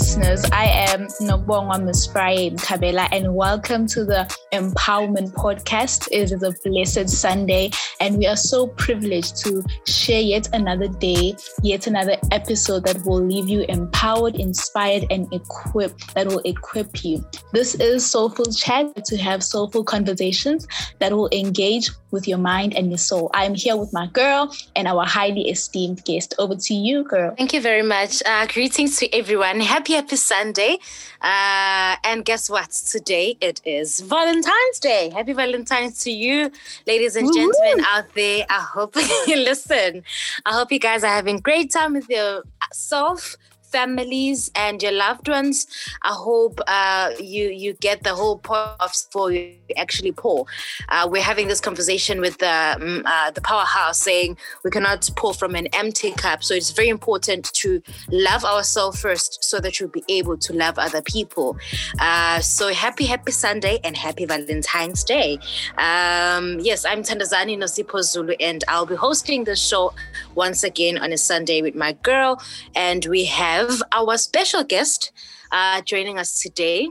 listeners. I am Nokubongwa Mispraye Mkhabela, and welcome to the Empowerment Podcast. It is a blessed Sunday, and we are so privileged to share yet another day, yet another episode that will leave you empowered, inspired, and equipped, that will equip you. This is Soulful Chat to have soulful conversations that will engage with your mind and your soul. I am here with my girl and our highly esteemed guest. Over to you, girl. Thank you very much. Uh, greetings to everyone. Happy, happy Sunday. Uh, and guess what? Today it is Valentine's Day. Happy Valentine's to you, ladies and gentlemen Woo-hoo. out there. I hope you listen. I hope you guys are having great time with yourself families and your loved ones. I hope uh, you you get the whole point of for you actually pour. Uh, we're having this conversation with the um, uh, the powerhouse, saying we cannot pour from an empty cup. So it's very important to love ourselves first, so that you'll be able to love other people. Uh, so happy happy Sunday and happy Valentine's Day. Um, yes, I'm Thandazani Nosipo Zulu, and I'll be hosting the show once again on a Sunday with my girl, and we have our special guest uh, joining us today.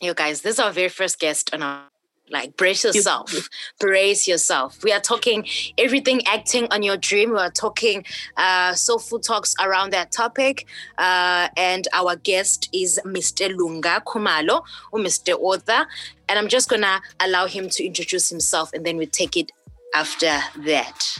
You guys, this is our very first guest on our like brace yourself. Brace yourself. We are talking everything acting on your dream. We are talking uh, soulful talks around that topic. Uh, and our guest is mr lunga Khumalo or mr author. And i'm just gonna allow him to introduce himself and then we take it after that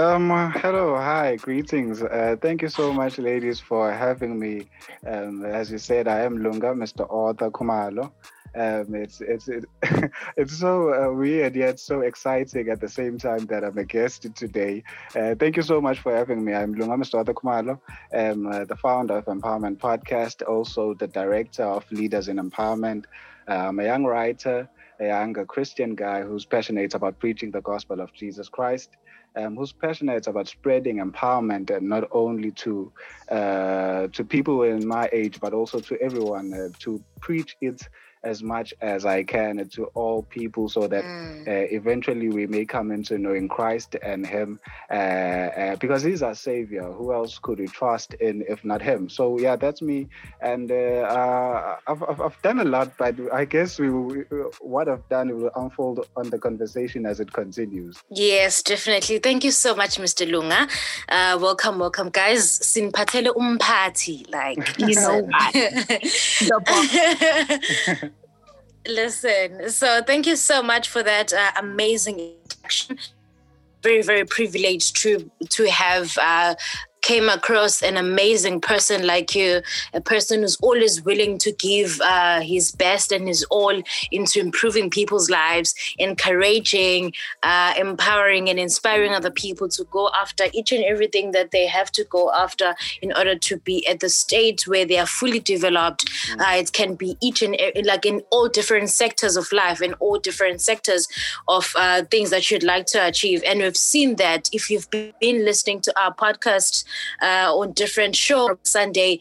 um, hello, hi, greetings. Uh, thank you so much, ladies, for having me. Um, as you said, I am Lunga, Mr. Author Khumalo. Um, it's it's it, it's so uh, weird yet so exciting at the same time that I'm a guest today. Uh, thank you so much for having me. I'm Lunga Mr. Khumalo, um, uh, the founder of Empowerment Podcast, also the director of Leaders in Empowerment. I'm a young writer, a young Christian guy who's passionate about preaching the gospel of Jesus Christ um, who's passionate about spreading empowerment and not only to uh, to people in my age, but also to everyone uh, to preach it as much as I can to all people so that mm. uh, eventually we may come into knowing Christ and Him uh, uh, because He's our Savior. Who else could we trust in if not Him? So, yeah, that's me. And uh, uh, I've, I've, I've, done a lot, but I guess we, we, what I've done will unfold on the conversation as it continues. Yes, definitely. Thank you so much, Mr. Lunga. Uh, welcome, welcome, guys. Sinpatele umpati, like, you know what? Listen, so thank you so much for that uh, amazing introduction. Very, very privileged to to have uh, came across an amazing person like you, a person who's always willing to give uh, his best and his all into improving people's lives, encouraging, uh, empowering, and inspiring other people to go after each and everything that they have to go after in order to be at the state where they are fully developed. Mm. Uh, it can be each and like in all different sectors of life, in all different sectors of uh, things that you'd like to achieve. And we've seen that if you've been listening to our podcast uh, on different shows Sunday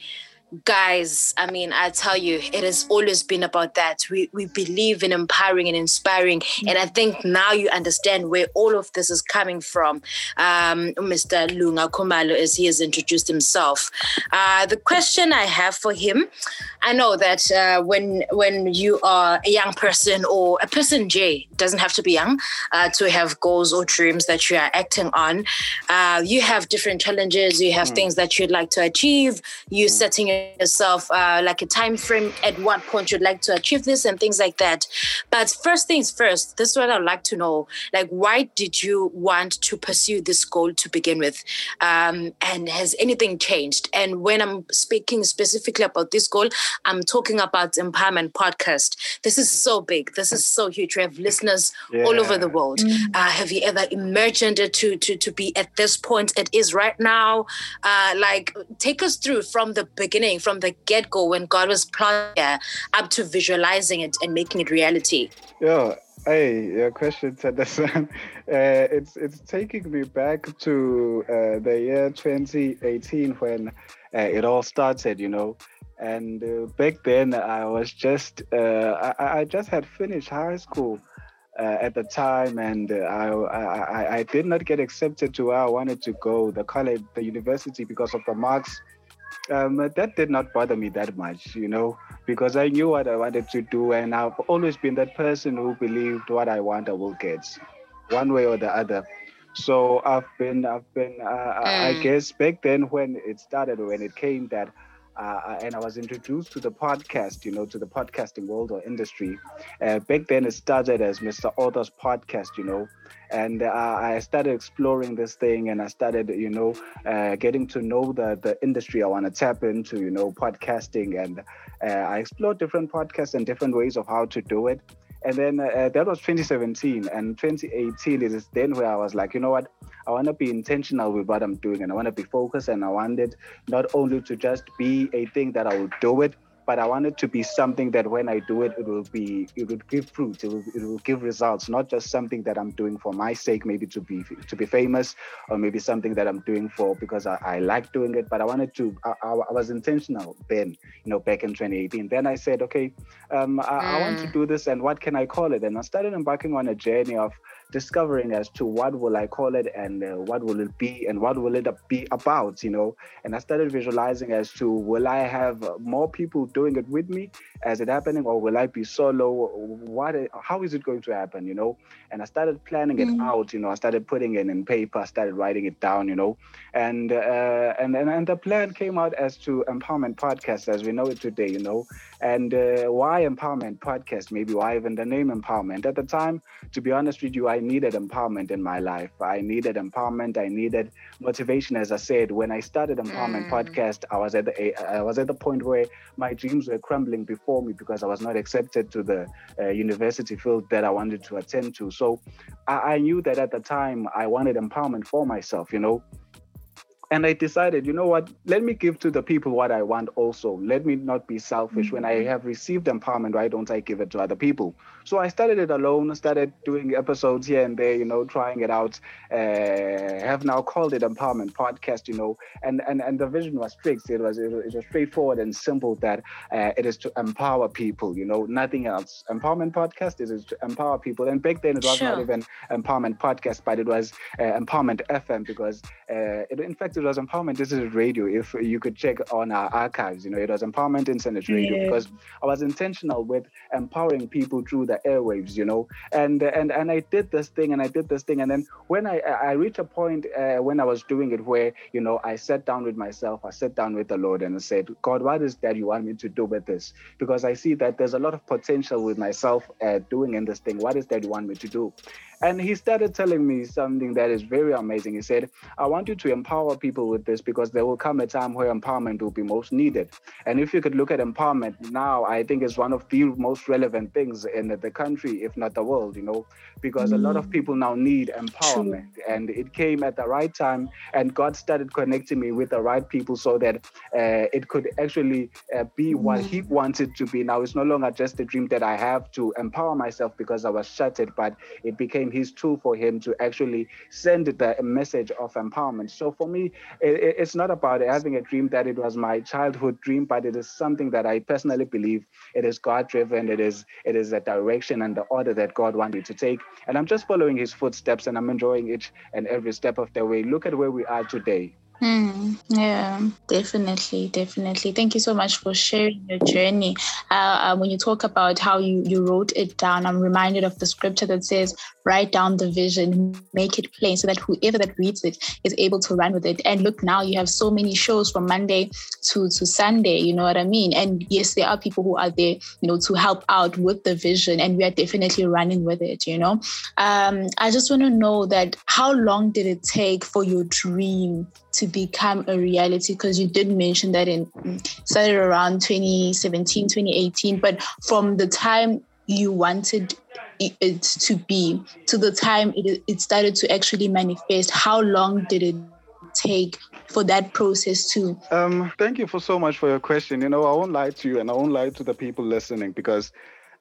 guys i mean i tell you it has always been about that we we believe in empowering and inspiring and i think now you understand where all of this is coming from um, mr lunga Khumalo as he has introduced himself uh, the question i have for him i know that uh, when when you are a young person or a person j doesn't have to be young uh, to have goals or dreams that you are acting on uh, you have different challenges you have mm. things that you'd like to achieve you mm. setting yourself uh, like a time frame at what point you'd like to achieve this and things like that. But first things first, this is what I'd like to know. Like, why did you want to pursue this goal to begin with? Um, and has anything changed? And when I'm speaking specifically about this goal, I'm talking about Empowerment Podcast. This is so big. This is so huge. We have listeners yeah. all over the world. Mm-hmm. Uh, have you ever imagined it to, to, to be at this point it is right now? Uh, like, take us through from the beginning beginning, from the get go, when God was planning up to visualizing it and making it reality? Yeah. Hey, your question, Thandazani. Uh, it's it's taking me back to uh, the year 2018 when uh, it all started, you know. And uh, back then, I was just uh, I, I just had finished high school, uh, at the time, and uh, I, I, I did not get accepted to where I wanted to go, the college, the university, because of the marks. Um, that did not bother me that much, you know, because I knew what I wanted to do, and I've always been that person who believed what I want I will get, one way or the other. So I've been, I've been, uh, mm. I guess back then when it started, when it came that uh, and I was introduced to the podcast, you know, to the podcasting world or industry. Uh, back then, it started as Mr. Author's podcast, you know, and uh, I started exploring this thing, and I started, you know, uh, getting to know the the industry I want to tap into, you know, podcasting, and uh, I explored different podcasts and different ways of how to do it. And then uh, that was 2017. And 2018 is then where I was like, you know what? I want to be intentional with what I'm doing and I want to be focused. And I wanted not only to just be a thing that I will do it, but I want it to be something that when I do it, it will be, it will give fruit, it will, it will give results, not just something that I'm doing for my sake, maybe to be to be famous, or maybe something that I'm doing for because I, I like doing it. But I wanted to, I, I, was intentional then, you know, back in 2018. Then I said, okay, um, I, mm. I want to mm. do this, and what can I call it? And I started embarking on a journey of discovering as to what will I call it and uh, what will it be and what will it be about, you know. And I started visualizing as to will I have more people doing it with me as it happening or will I be solo? What? How is it going to happen, you know? And I started planning mm-hmm. it out, you know. I started putting it in paper, I started writing it down, you know. And uh, and, and and the plan came out as to empowerment podcast as we know it today, you know. And uh, why empowerment podcast? Maybe why even the name empowerment? At the time, to be honest with you, I needed empowerment in my life. I needed empowerment. I needed motivation. As I said, when I started empowerment mm. podcast, I was at the I was at the point where my dreams were crumbling before me because I was not accepted to the uh, university field that I wanted to attend to. So I, I knew that at the time I wanted empowerment for myself. You know, and I decided, you know what, let me give to the people what I want also. Let me not be selfish. Mm-hmm. When I mm-hmm. have received empowerment, why don't I give it to other people? So I started it alone, started doing episodes here and there, you know, trying it out. Uh, have now called it Empowerment Podcast, you know, and and, and the vision was fixed. It was, it was, it was straightforward and simple that uh, it is to empower people, you know, nothing else. Empowerment Podcast is, is to empower people. And back then it was sure. not even Empowerment Podcast, but it was uh, Empowerment FM because uh, it, in fact, it was Empowerment Internet Radio. If you could check on our archives, you know, it was Empowerment in Internet Radio yeah. because I was intentional with empowering people through the airwaves, you know, and and and I did this thing and I did this thing, and then when I I reached a point uh, when I was doing it where you know I sat down with myself, I sat down with the Lord and I said, God, what is that you want me to do with this? Because I see that there's a lot of potential with myself uh, doing in this thing. What is that you want me to do? And he started telling me something that is very amazing. He said, I want you to empower people with this because there will come a time where empowerment will be most needed. And if you could look at empowerment now, I think it's one of the most relevant things in the country, if not the world, you know, because mm. a lot of mm. people now need empowerment. True. And it came at the right time. And God started connecting me with the right people so that uh, it could actually uh, be mm. what He wanted to be. Now, it's no longer just a dream that I have to empower myself because I was shattered, but it became his tool for him to actually send the message of empowerment. So for me, it, it's not about having a dream that it was my childhood dream, but it is something that I personally believe it is God driven. It is it is a direction and the order that God wanted to take. And I'm just following his footsteps and I'm enjoying each and every step of the way. Look at where we are today. Mm, yeah, definitely, definitely. Thank you so much for sharing your journey. Uh, uh, when you talk about how you you wrote it down, I'm reminded of the scripture that says, "Write down the vision, make it plain, so that whoever that reads it is able to run with it." And look, now you have so many shows from Monday to to Sunday. You know what I mean? And yes, there are people who are there, you know, to help out with the vision, and we are definitely running with it. You know, um, I just want to know that how long did it take for your dream? to become a reality because you did mention that in started around 2017 2018 but from the time you wanted it to be to the time it, it started to actually manifest how long did it take for that process too um thank you for so much for your question. You know i won't lie to you and i won't lie to the people listening because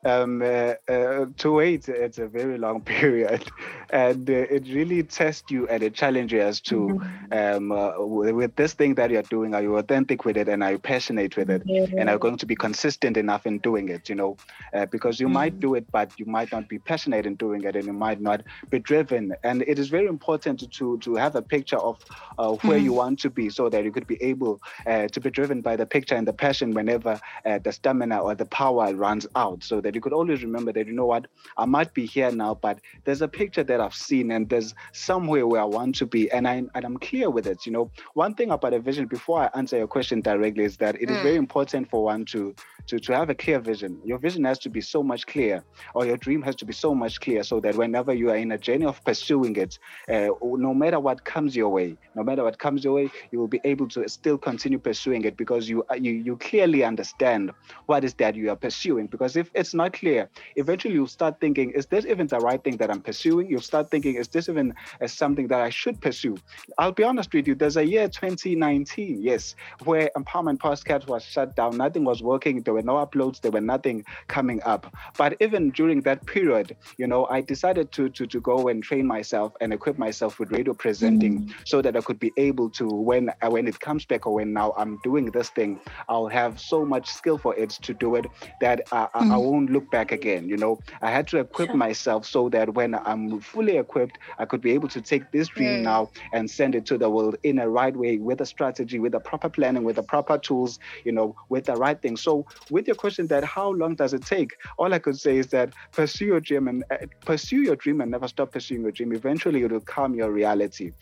um, uh, uh, to wait, it's a very long period, and uh, it really tests you and it challenges you as to mm-hmm. um, uh, with this thing that you're doing, are you authentic with it and are you passionate with it, yeah. and are you going to be consistent enough in doing it? You know, uh, because you mm-hmm. might do it, but you might not be passionate in doing it, and you might not be driven. And it is very important to to have a picture of uh, where mm-hmm. you want to be, so that you could be able to be driven by the picture and the passion whenever the stamina or the power runs out. So that you could always remember that, you know what, I might be here now, but there's a picture that I've seen and there's somewhere where I want to be. And, I, and I'm clear with it. You know, one thing about a vision, before I answer your question directly, is that it mm. is very important for one to, to, to have a clear vision. Your vision has to be so much clear, or your dream has to be so much clear, so that whenever you are in a journey of pursuing it, uh, no matter what comes your way, no matter what comes your way, you will be able to still continue pursuing it because you you you clearly understand what is that you are pursuing. Because if it's not clear, eventually you'll start thinking, is this even the right thing that I'm pursuing? You'll start thinking, is this even as something that I should pursue? I'll be honest with you, there's a year 2019, yes, where Empowerment Podcast was shut down. Nothing was working. There were no uploads. There were nothing coming up. But even during that period, you know, I decided to to, to go and train myself and equip myself with radio presenting mm. so that I could be able to, when when it comes back or when now I'm doing this thing, I'll have so much skill for it to do it that uh, mm. I, I look back again. You know, I had to equip sure. myself so that when I'm fully equipped, I could be able to take this dream mm. now and send it to the world in a right way with a strategy, with a proper planning, with the proper tools, you know, with the right thing. So, with your question that how long does it take? All I could say is that pursue your dream and uh, pursue your dream and never stop pursuing your dream. Eventually, it will come your reality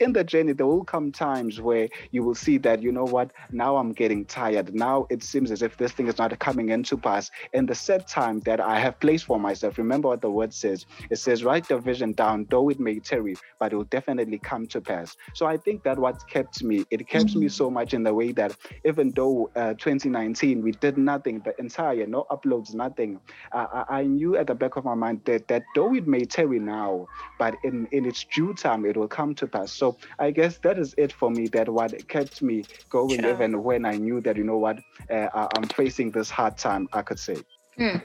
in the journey, there will come times where you will see that, you know what, now I'm getting tired. Now it seems as if this thing is not coming into pass. In the set time that I have placed for myself, remember what the word says. It says, write the vision down, though it may tarry, but it will definitely come to pass. So I think that what kept me, it kept mm-hmm. me so much in the way that even though uh, 2019, we did nothing, the entire, no uploads, nothing, uh, I, I knew at the back of my mind that, that though it may tarry now, but in, in its due time, it will come to pass. So I guess that is it for me. That what kept me going, sure. even when I knew that you know what uh, I'm facing this hard time. I could say. Hmm.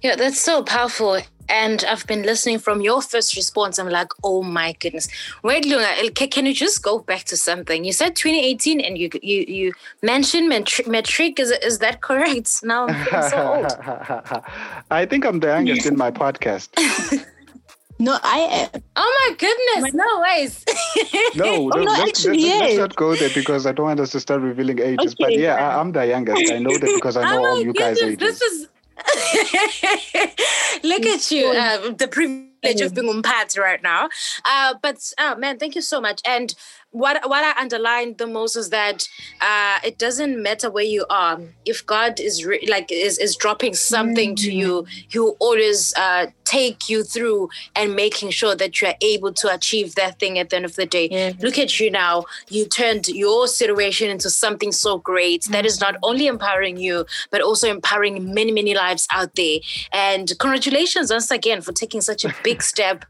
Yeah, that's so powerful. And I've been listening from your first response. I'm like, oh my goodness. Wait, Lunga, can you just go back to something? You said 2018 and you you, you mentioned matric. matric. Is, is that correct? Now I'm so old. I think I'm the youngest in my podcast. No, I am. Oh my goodness! My, no ways. no, no, oh, no let's, actually, let's, let's, not go there because I don't want us to start revealing ages. Okay, but yeah, I, am the youngest. I know that because I know oh all you guys' ages. This is. Look at you, uh, the privilege of being umpati right now. Uh, but oh man, thank you so much. And what what I underlined the most is that uh, it doesn't matter where you are. If God is re- like is is dropping something mm-hmm. to you, He will always uh, take you through and making sure that you are able to achieve that thing at the end of the day. Mm-hmm. Look at you now. You turned your situation into something so great mm-hmm. that is not only empowering you but also empowering many many lives out there. And congratulations once again for taking such a big step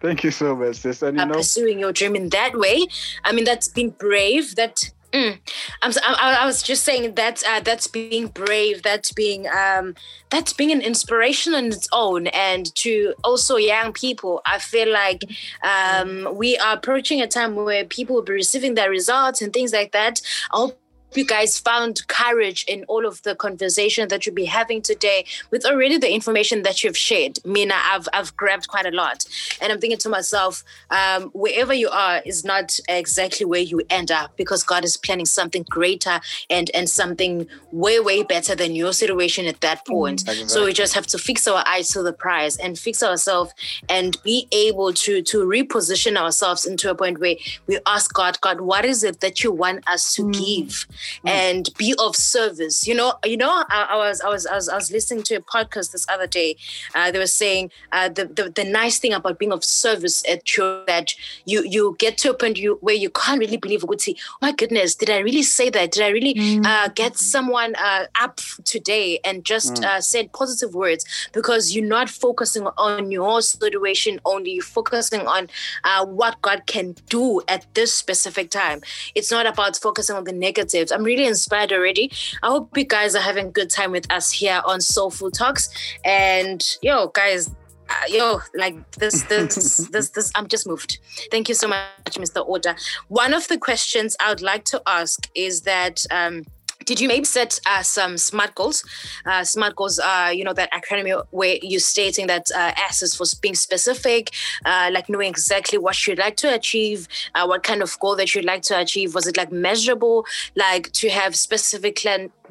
Thank you so much, sis. And you uh, know, pursuing your dream in that way. I mean, that's being brave. That mm, I'm, I, I, was just saying that uh, that's being brave. That's being um, that's being an inspiration on its own. And to also young people, I feel like um, we are approaching a time where people will be receiving their results and things like that. I'll you guys found courage in all of the conversation that you'll be having today with already the information that you've shared. Mina, I've, I've grabbed quite a lot. And I'm thinking to myself, um, wherever you are is not exactly where you end up because God is planning something greater and, and something way, way better than your situation at that point. Mm-hmm. So we just have to fix our eyes to the prize and fix ourselves and be able to, to reposition ourselves into a point where we ask God, God, what is it that you want us to mm-hmm. give? Mm. and be of service. You know, you know, I, I, was, I was, I was, I was listening to a podcast this other day. Uh, they were saying uh, the, the the nice thing about being of service at church that you you get to a point you where you can't really believe. Would say, oh my goodness, did I really say that? Did I really mm. uh, get someone uh, up today and just mm. Uh, said positive words? Because you're not focusing on your situation only. You're focusing on uh, what God can do at this specific time. It's not about focusing on the negative it. I'm really inspired already. I hope you guys are having a good time with us here on Soulful Talks. And yo, guys, uh, yo, like this, this, this, this, I'm just moved. Thank you so much, Mr. Author. One of the questions I would like to ask is that, um, did you maybe set uh, some smart goals? Uh, smart goals are, you know, that acronym where you're stating that uh, S is for being specific, uh, like knowing exactly what you'd like to achieve, uh, what kind of goal that you'd like to achieve. Was it like measurable, like to have specific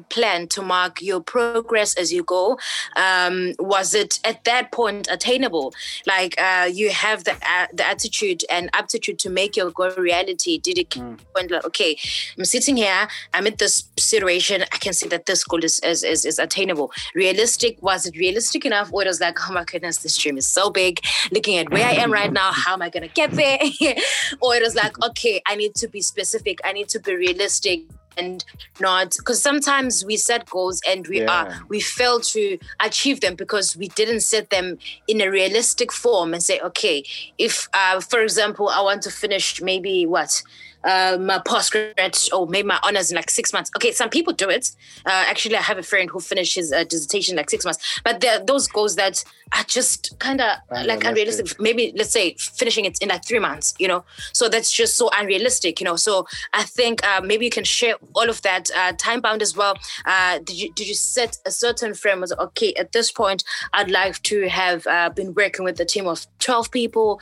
plan to mark your progress as you go? Um, was it at that point attainable? Like uh, you have the the attitude and aptitude to make your goal reality. Did it mm. point like, okay, I'm sitting here, I'm at this situation, I can see that this goal is, is, is, is attainable. Realistic, was it realistic enough? Or it was like, oh my goodness, this dream is so big. Looking at where I am right now, how am I to get there? or it was like, okay, I need to be specific. I need to be realistic and not because sometimes we set goals and we yeah. are we fail to achieve them because we didn't set them in a realistic form and say okay if uh, for example i want to finish maybe what uh, my postgrad or maybe my honors in like six months. Okay, some people do it. Uh, actually, I have a friend who finished his uh, dissertation in like six months. But there are those goals that are just kind of like unrealistic. Maybe let's say finishing it in like three months. You know, so that's just so unrealistic. You know, so I think uh, maybe you can share all of that uh, time bound as well. Uh, did you did you set a certain frame? Was okay at this point? I'd like to have been working with a team of twelve people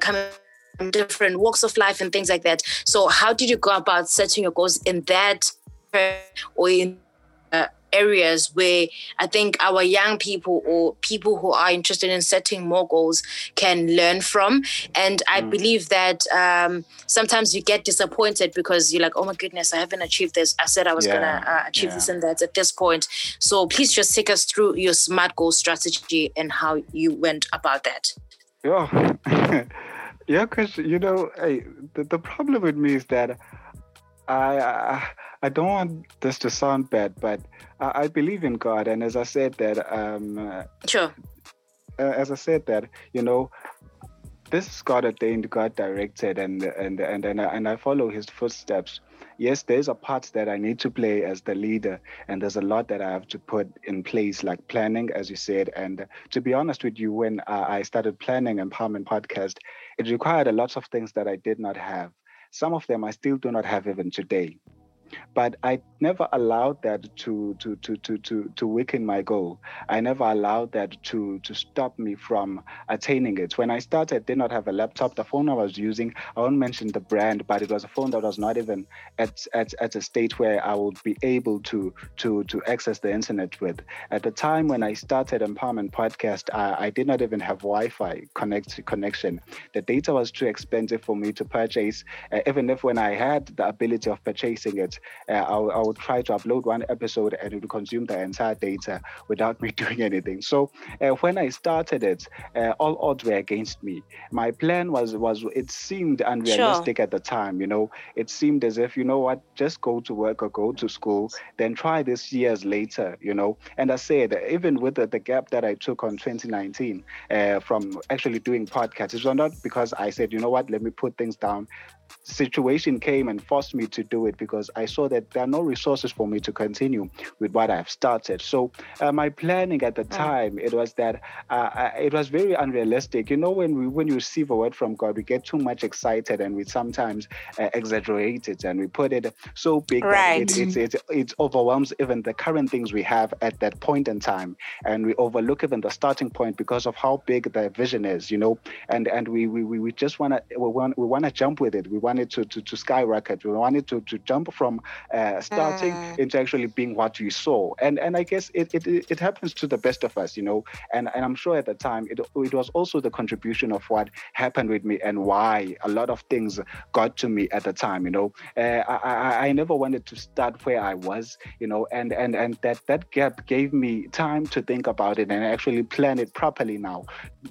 coming different walks of life and things like that. So, how did you go about setting your goals in that or in uh, areas where I think our young people or people who are interested in setting more goals can learn from. And I mm. believe that um, sometimes you get disappointed because you're like, oh my goodness, I haven't achieved this. I said I was yeah. going to uh, achieve yeah. this and that at this point. So please just take us through your SMART goal strategy and how you went about that. Yeah. Yeah, because you know, hey, the, the problem with me is that I, I I don't want this to sound bad, but I, I believe in God, and as I said that, um, sure. Uh, as I said that, you know, this is God ordained, God directed, and and and and I, and I follow His footsteps yes, there's a part that I need to play as the leader, and there's a lot that I have to put in place, like planning, as you said. And to be honest with you, when uh, I started planning Empowerment Podcast, it required a lot of things that I did not have. Some of them I still do not have even today but I never allowed that to to to to to to weaken my goal. I never allowed that to to stop me from attaining it. When I started, did not have a laptop. The phone I was using, I won't mention the brand, but it was a phone that was not even at at, at a state where I would be able to to to access the internet with. At the time when I started Empowerment Podcast, I, I did not even have Wi-Fi connect connection. The data was too expensive for me to purchase. Uh, even if when I had the ability of purchasing it, uh, I, I, would try to upload one episode and it would consume the entire data without me doing anything. So uh, when I started it, uh, all odds were against me. My plan was was it seemed unrealistic sure. at the time. You know, it seemed as if you know what, just go to work or go to school, then try this years later. You know, and I said even with the, the gap that I took on 2019 uh, from actually doing podcasts, it was not because I said you know what, let me put things down situation came and forced me to do it because I saw that there are no resources for me to continue with what I've started. So uh, my planning at the mm. time it was that uh, it was very unrealistic. You know, when we when you receive a word from God, we get too much excited and we sometimes uh, exaggerate it and we put it so big right. that it, it, it, it overwhelms even the current things we have at that point in time, and we overlook even the starting point because of how big the vision is. You know, and and we we, we just wanna we want we wanna jump with it. We wanted to, to, to skyrocket. We wanted to, to jump from uh, starting mm. into actually being what we saw. And and I guess it, it, it happens to the best of us, you know. And, and I'm sure at the time it, it was also the contribution of what happened with me and why a lot of things got to me at the time, you know. Uh, I, I, never wanted to start where I was, you know, and, and, and that, that gap gave me time to think about it and actually plan it properly now.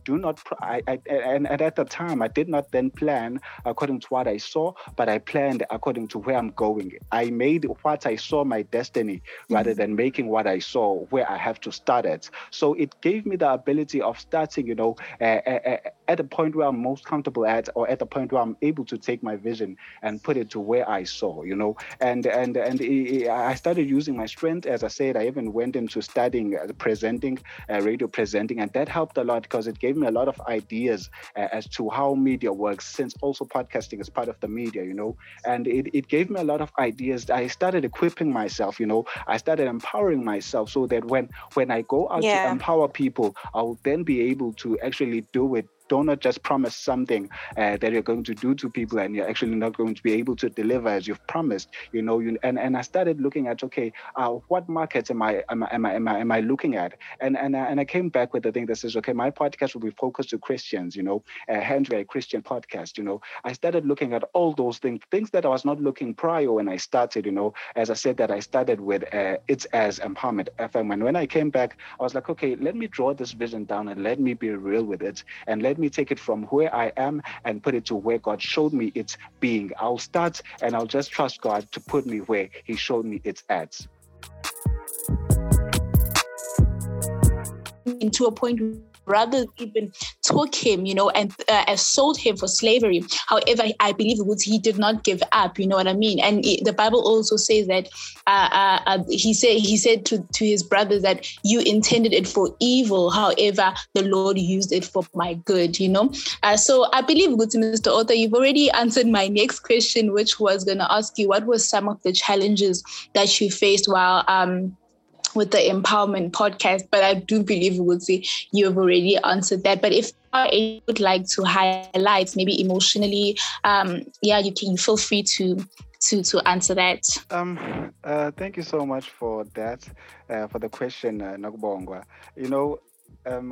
Do not, I, I and, and at the time, I did not then plan according to what I saw, but I planned according to where I'm going. I made what I saw my destiny rather than making what I saw where I have to start at. So it gave me the ability of starting, you know, uh, uh, at the point where I'm most comfortable at, or at the point where I'm able to take my vision and put it to where I saw, you know. And and and I started using my strength. As I said, I even went into studying uh, presenting, uh, radio presenting, and that helped a lot because it gave me a lot of ideas uh, as to how media works. Since also podcasting is part of the media, you know, and it, it gave me a lot of ideas. I started equipping myself, you know. I started empowering myself so that when when I go out yeah. to empower people, I'll then be able to actually do it do not just promise something uh, that you're going to do to people and you're actually not going to be able to deliver as you've promised. You know, you, and and I started looking at okay, uh, what markets am I am I am I am I, am I looking at? And and and I came back with the thing that says okay, my podcast will be focused to Christians. You know, uh, hence a Christian podcast. You know, I started looking at all those things, things that I was not looking prior when I started. You know, as I said that I started with uh, it's as empowerment FM, and when I came back, I was like, okay, let me draw this vision down and let me be real with it, and let me take it from where I am and put it to where God showed me it's being. I'll start and I'll just trust God to put me where He showed me it's at. Into a point brothers even took him, you know, and uh, sold him for slavery. However, I believe it he did not give up. You know what I mean? And it, the Bible also says that uh, uh, uh, he said he said to, to his brothers that you intended it for evil. However, the Lord used it for my good. You know. Uh, so I believe, good Mr. Author, you've already answered my next question, which was going to ask you what were some of the challenges that you faced while um, with the empowerment podcast, but I do believe we would say you have already answered that. But if I would like to highlight, maybe emotionally, um, yeah, you can feel free to to to answer that. Um, uh, thank you so much for that, uh, for the question, uh, Nokubongwa. You know, um,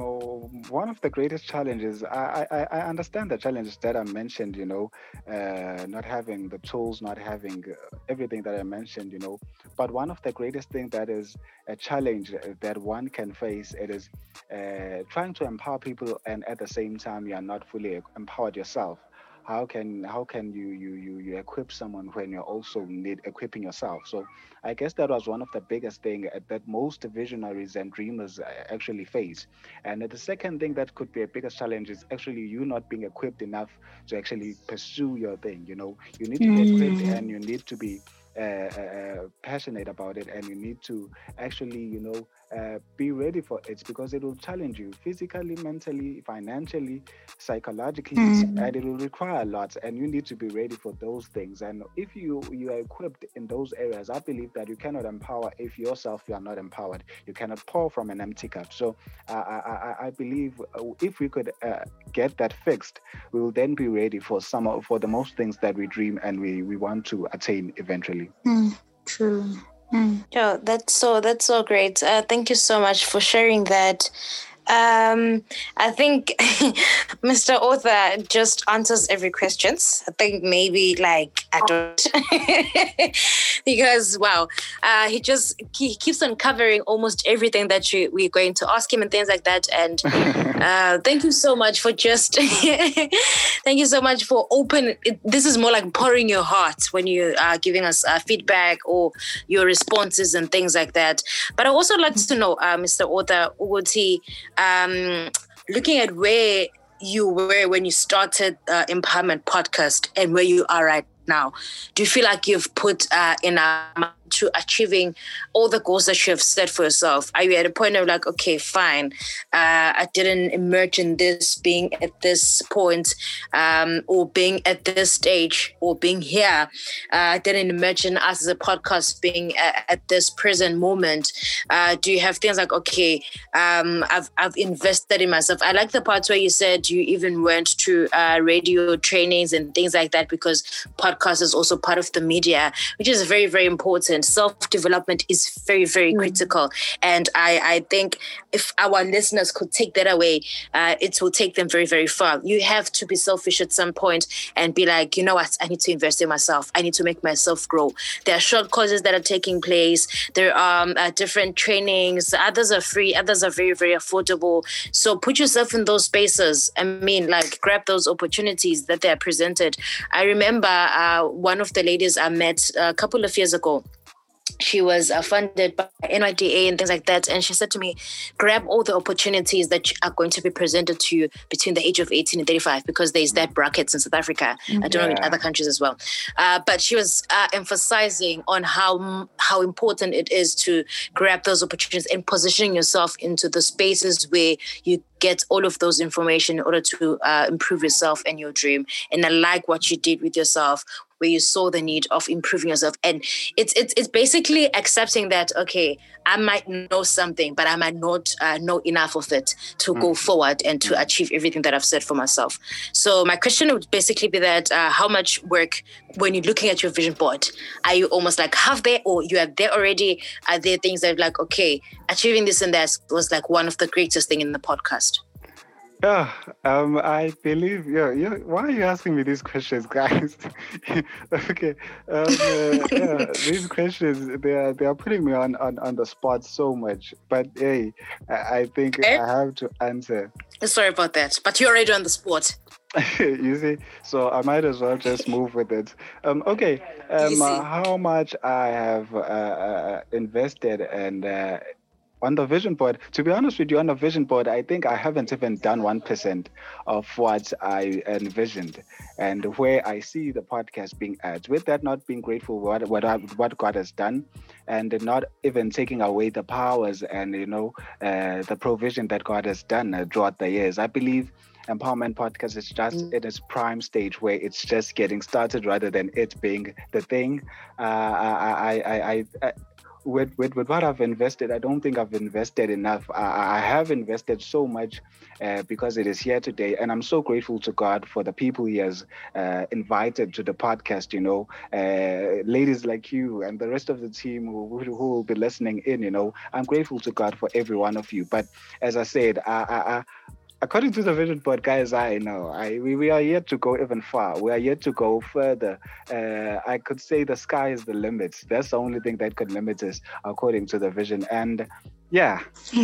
one of the greatest challenges, I, I, I, understand the challenges that I mentioned, you know, uh, not having the tools, not having uh, everything that I mentioned, you know, but one of the greatest things that is a challenge that one can face, it is uh, trying to empower people and at the same time you are not fully empowered yourself how can how can you you you you equip someone when you also need equipping yourself? So i guess that was one of the biggest thing uh, that most visionaries and dreamers uh, actually face. And the second thing that could be a biggest challenge is actually you not being equipped enough to actually pursue your thing you know? You need to be equipped mm. and you need to be uh, uh, uh, passionate about it and you need to actually you know uh, be ready for it because it will challenge you physically mentally financially psychologically. Mm-hmm. and it will require a lot and you need to be ready for those things. And if you you are equipped in those areas i believe that you cannot empower if yourself you are not empowered. You cannot pour from an empty cup. So uh, I, I, I believe if we could uh, get that fixed we will then be ready for some of, for the most things that we dream and we we want to attain eventually. Mm, true. Mm. Oh, that's so that's so great. Uh, thank you so much for sharing that. Um, I think Mr. Author just answers every questions. I think maybe like I don't because wow, uh, he just he keeps on covering almost everything that you, we're going to ask him and things like that. And uh, thank you so much for just thank you so much for open. It, this is more like pouring your heart when you are giving us uh, feedback or your responses and things like that. But I also like to know, uh, Mr. Author, would he um, looking at where you were when you started uh, Empowerment Podcast and where you are right now, do you feel like you've put uh, enough to achieving all the goals that you have set for yourself? Are you at a point of like, okay, fine, uh, I didn't in this being at this point, um, or being at this stage, or being here. Uh, I didn't imagine us as a podcast being at, at this present moment. Uh, do you have things like, okay, um, I've I've invested in myself. I like the parts where you said you even went to uh, radio trainings and things like that because podcast podcast is also part of the media, which is very, very important. Self development is very, very mm. critical. And I, I think if our listeners could take that away, uh, it will take them very, very far. You have to be selfish at some point and be like, you know what, I need to invest in myself. I need to make myself grow. There are short courses that are taking place. There are um, uh, different trainings. Others are free. Others are very, very affordable. So put yourself in those spaces. I mean, like grab those opportunities that they are presented. I remember uh, Uh, one of the ladies I met a couple of years ago she was uh, funded by NYDA and things like that. And she said to me, grab all the opportunities that are going to be presented to you between the age of 18 and 35, because there's that brackets in South Africa. Mm-hmm. I don't know in other countries as well. Uh, but she was uh, emphasizing on how how important it is to grab those opportunities and positioning yourself into the spaces where you get all of those information in order to uh, improve yourself and your dream. And I like what you did with yourself, where you saw the need of improving yourself. And it's it's it's basically accepting that okay, I might know something, but I might not uh, know enough of it to mm. go forward and to mm. achieve everything that I've set for myself. So my question would basically be that uh, how much work when you're looking at your vision board, are you almost like half there or you are there already? Are there things that like okay, achieving this and that was like one of the greatest thing in the podcast? Yeah, um, I believe. Yeah, yeah. Why are you asking me these questions, guys? okay, um, uh, yeah, these questions they are they are putting me on, on on the spot so much. But hey, I, I think okay. I have to answer. Sorry about that, but you're already on the spot. you see, so I might as well just move with it. Um, okay, um, uh, how much I have uh, uh invested and uh, on the vision board, to be honest with you, on the vision board, I think I haven't even done 1% of what I envisioned and where I see the podcast being at. With that, not being grateful what, what, what God has done and not even taking away the powers and, you know, uh, the provision that God has done uh, throughout the years. I believe empowerment podcast is just mm. in its prime stage where it's just getting started rather than it being the thing. Uh, I, I, I, I, with, with, with what I've invested, I don't think I've invested enough. I, I have invested so much uh, because it is here today. And I'm so grateful to God for the people He has uh, invited to the podcast, you know, uh, ladies like you and the rest of the team who, who, will be listening in, you know. I'm grateful to God for every one of you. But as I said, I, I, according to the vision board guys i know. I we, we are yet to go even far. We are yet to go further. Uh, i could say the sky is the limit. That's the only thing that could limit us according to the vision. And yeah.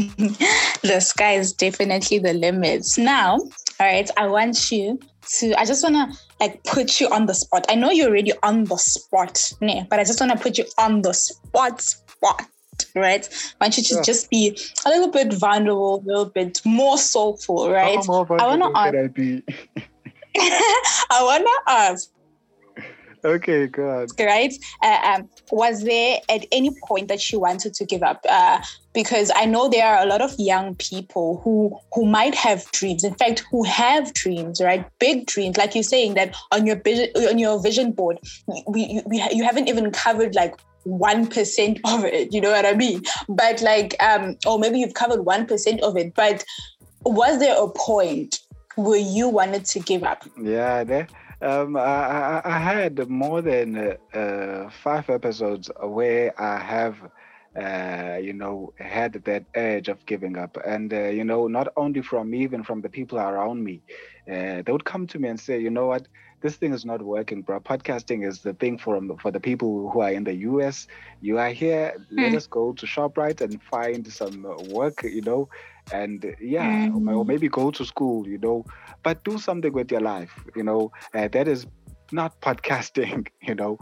The sky is definitely the limits now all right i want you to i just want to like put you on the spot. I know you're already on the spot but i just want to put you on the spot spot right? Why don't you just, yeah. just be a little bit vulnerable, a little bit more soulful, right? I want to ask. I be? I want to ask. Okay, good. Right? Uh, um, was there at any point that she wanted to give up? Uh, because I know there are a lot of young people who who might have dreams. In fact, who have dreams, right? Big dreams, like you're saying that on your vision on your vision board, we, we you haven't even covered like 1% of it you know what i mean? But like um or maybe you've covered 1% of it but was there a point where you wanted to give up? Yeah there um, I, I, had more than uh, five episodes where I have, uh, you know, had that urge of giving up. And, uh, you know, not only from me, even from the people around me, uh, they would come to me and say, you know what, this thing is not working, bro. Podcasting is the thing for for the people who are in the US. You are here. Mm. Let hmm. us go to Shoprite and find some work, you know, and yeah, mm. or maybe go to school, you know, but do something with your life, you know. Uh, that is not podcasting, you know.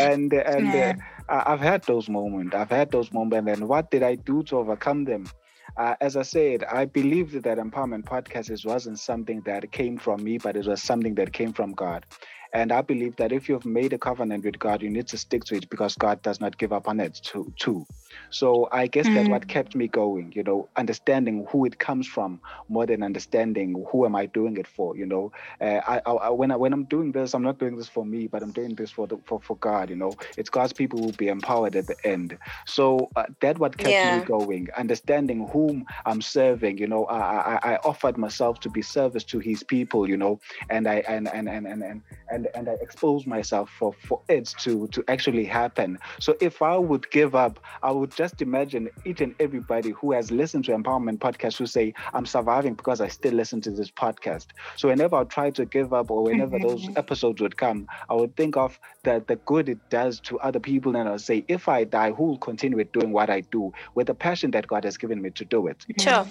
And and yeah. uh, I've had those moments. I've had those moments, and what did I do to overcome them? Uh, as I said, I believed that empowerment podcast wasn't something that came from me, but it was something that came from God. And I believe that if you've made a covenant with God, you need to stick to it because God does not give up on it too. too. So I guess mm. that's what kept me going, you know, understanding who it comes from more than understanding who am I doing it for, you know. Uh, I, I, when I when I'm doing this, I'm not doing this for me, but I'm doing this for the for, for God, you know. It's God's people will be empowered at the end. So uh, that what kept yeah. me going, understanding whom I'm serving, you know. I, I I offered myself to be service to His people, you know, and I and and and and and and, and I exposed myself for for it to to actually happen. So if I would give up, I would just imagine each and everybody who has listened to empowerment podcast who say, I'm surviving because I still listen to this podcast. So whenever I try to give up or whenever those episodes would come, I would think of the, the good it does to other people and I'll say, if I die, who will continue with doing what I do with the passion that God has given me to do it? Sure.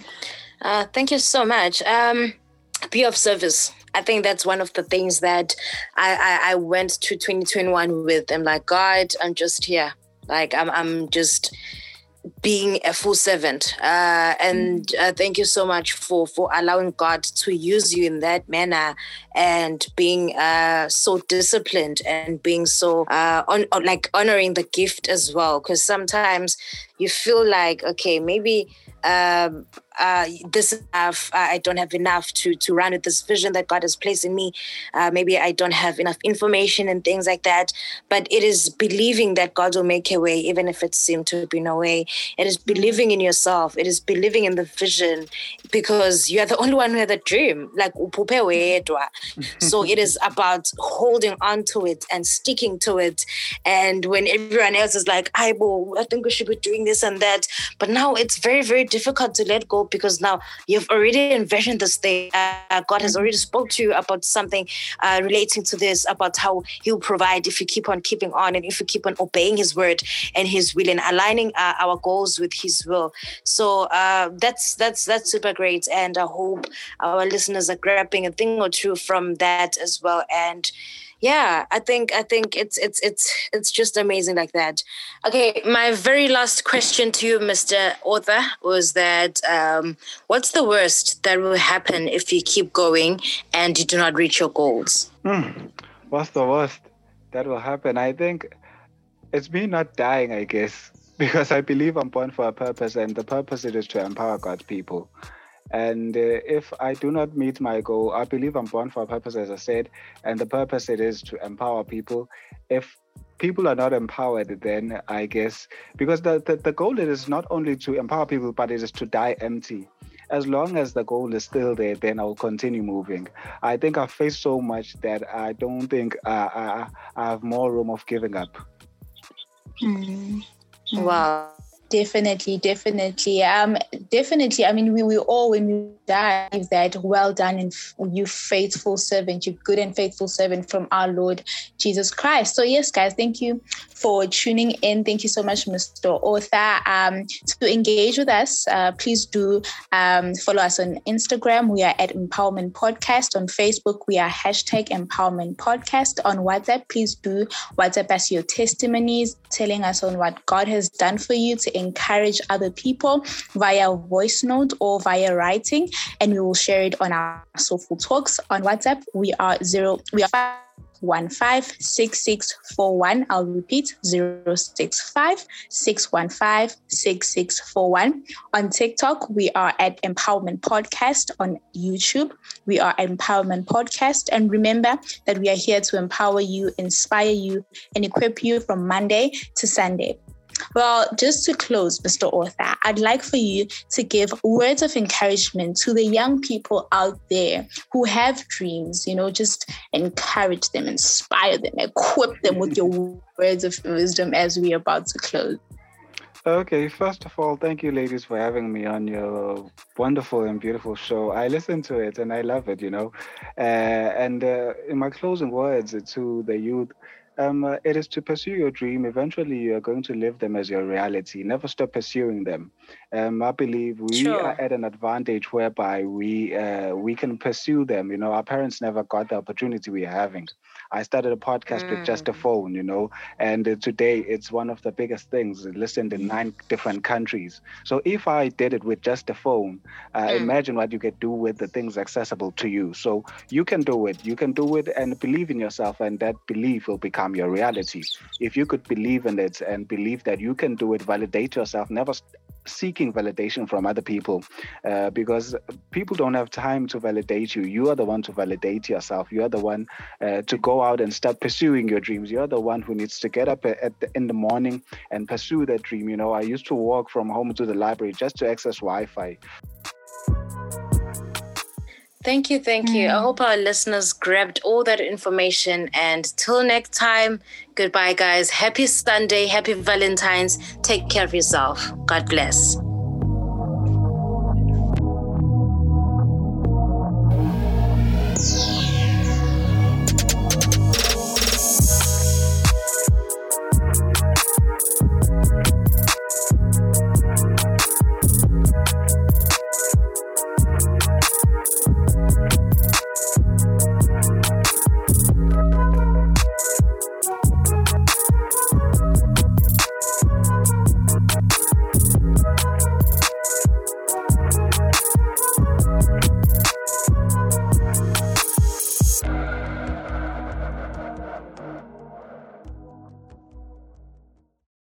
Uh, thank you so much. Um, be of service. I think that's one of the things that I, I, I went to 2021 with. I'm like, God, I'm just here. Like I'm I'm just being a full servant. Uh, and mm. uh, thank you so much for for allowing God to use you in that manner and being uh, so disciplined and being so uh, on, on like honoring the gift as well. Because sometimes you feel like okay, maybe um, uh, this enough. I don't have enough to to run with this vision that God has placed in me. Uh, maybe I don't have enough information and things like that. But it is believing that God will make a way, even if it seemed to be no way. It is believing in yourself. It is believing in the vision, because you are the only one who had the dream. Like so it is about holding on to it and sticking to it. And when everyone else is like, "I will," I think we should be doing this and that," but now it's very very difficult to let go because now you've already envisioned this thing. Uh, God has already spoke to you about something uh, relating to this, about how He'll provide if you keep on keeping on and if you keep on obeying His word and His will and aligning uh, our goals with His will. So uh, that's that's that's super great, and I hope our listeners are grabbing a thing or two from that as well. And yeah i think i think it's it's it's it's just amazing like that. Okay my very last question to you mr author was that um, what's the worst that will happen if you keep going and you do not reach your goals? Mm. what's the worst that will happen? I think it's me not dying i guess because i believe i'm born for a purpose and the purpose it is to empower god's people and uh, if I do not meet my goal, I believe I'm born for a purpose, as I said, and the purpose it is to empower people. If people are not empowered, then I guess because the, the, the goal is not only to empower people, but it is to die empty. As long as the goal is still there, then I'll continue moving. I think I've faced so much that I don't think uh, I, I have more room of giving up. Mm. Wow. Definitely, definitely. Um, definitely. I mean, we will all when we die that well done and you faithful servant, you good and faithful servant from our Lord Jesus Christ. So yes, guys, thank you for tuning in. Thank you so much, Mr. Author. Um, to engage with us, uh, please do um, follow us on Instagram. We are at Empowerment Podcast. On Facebook, we are hashtag Empowerment Podcast. On WhatsApp, please do WhatsApp us your testimonies, telling us on what God has done for you to encourage other people via voice note or via writing, and we will share it on our Soulful Talks on WhatsApp. We are zero, we are one five six six four one. I'll repeat zero six five six one five six six four one. On TikTok, we are at Empowerment Podcast. On YouTube, we are Empowerment Podcast. And remember that we are here to empower you, inspire you, and equip you from Monday to Sunday. Well, just to close, Mr. Author, I'd like for you to give words of encouragement to the young people out there who have dreams, you know, just encourage them, inspire them, equip them with your words of wisdom as we're about to close. Okay, first of all, thank you, ladies, for having me on your wonderful and beautiful show. I listen to it and I love it, you know. Uh, and uh, in my closing words to the youth, um, uh, it is to pursue your dream. Eventually, you are going to live them as your reality. Never stop pursuing them. Um, I believe we sure. are at an advantage whereby we uh, we can pursue them. You know, our parents never got the opportunity we are having. I started a podcast mm. with just a mm. phone, you know, and uh, today it's one of the biggest things listened in nine different countries. So if I did it with just a phone, uh, mm. imagine what you could do with the things accessible to you. So you can do it. You can do it and believe in yourself, and that belief will become become your reality. If you could believe in it and believe that you can do it, validate yourself, never seeking validation from other people uh, because people don't have time to validate you. You are the one to validate yourself. You are the one uh, to go out and start pursuing your dreams. You are the one who needs to get up at the, in the morning and pursue that dream. You know, I used to walk from home to the library just to access Wi-Fi. Thank you, thank you. I mm. hope our listeners grabbed all that information. And till next time, goodbye, guys. Happy Sunday, happy Valentine's. Take care of yourself. God bless.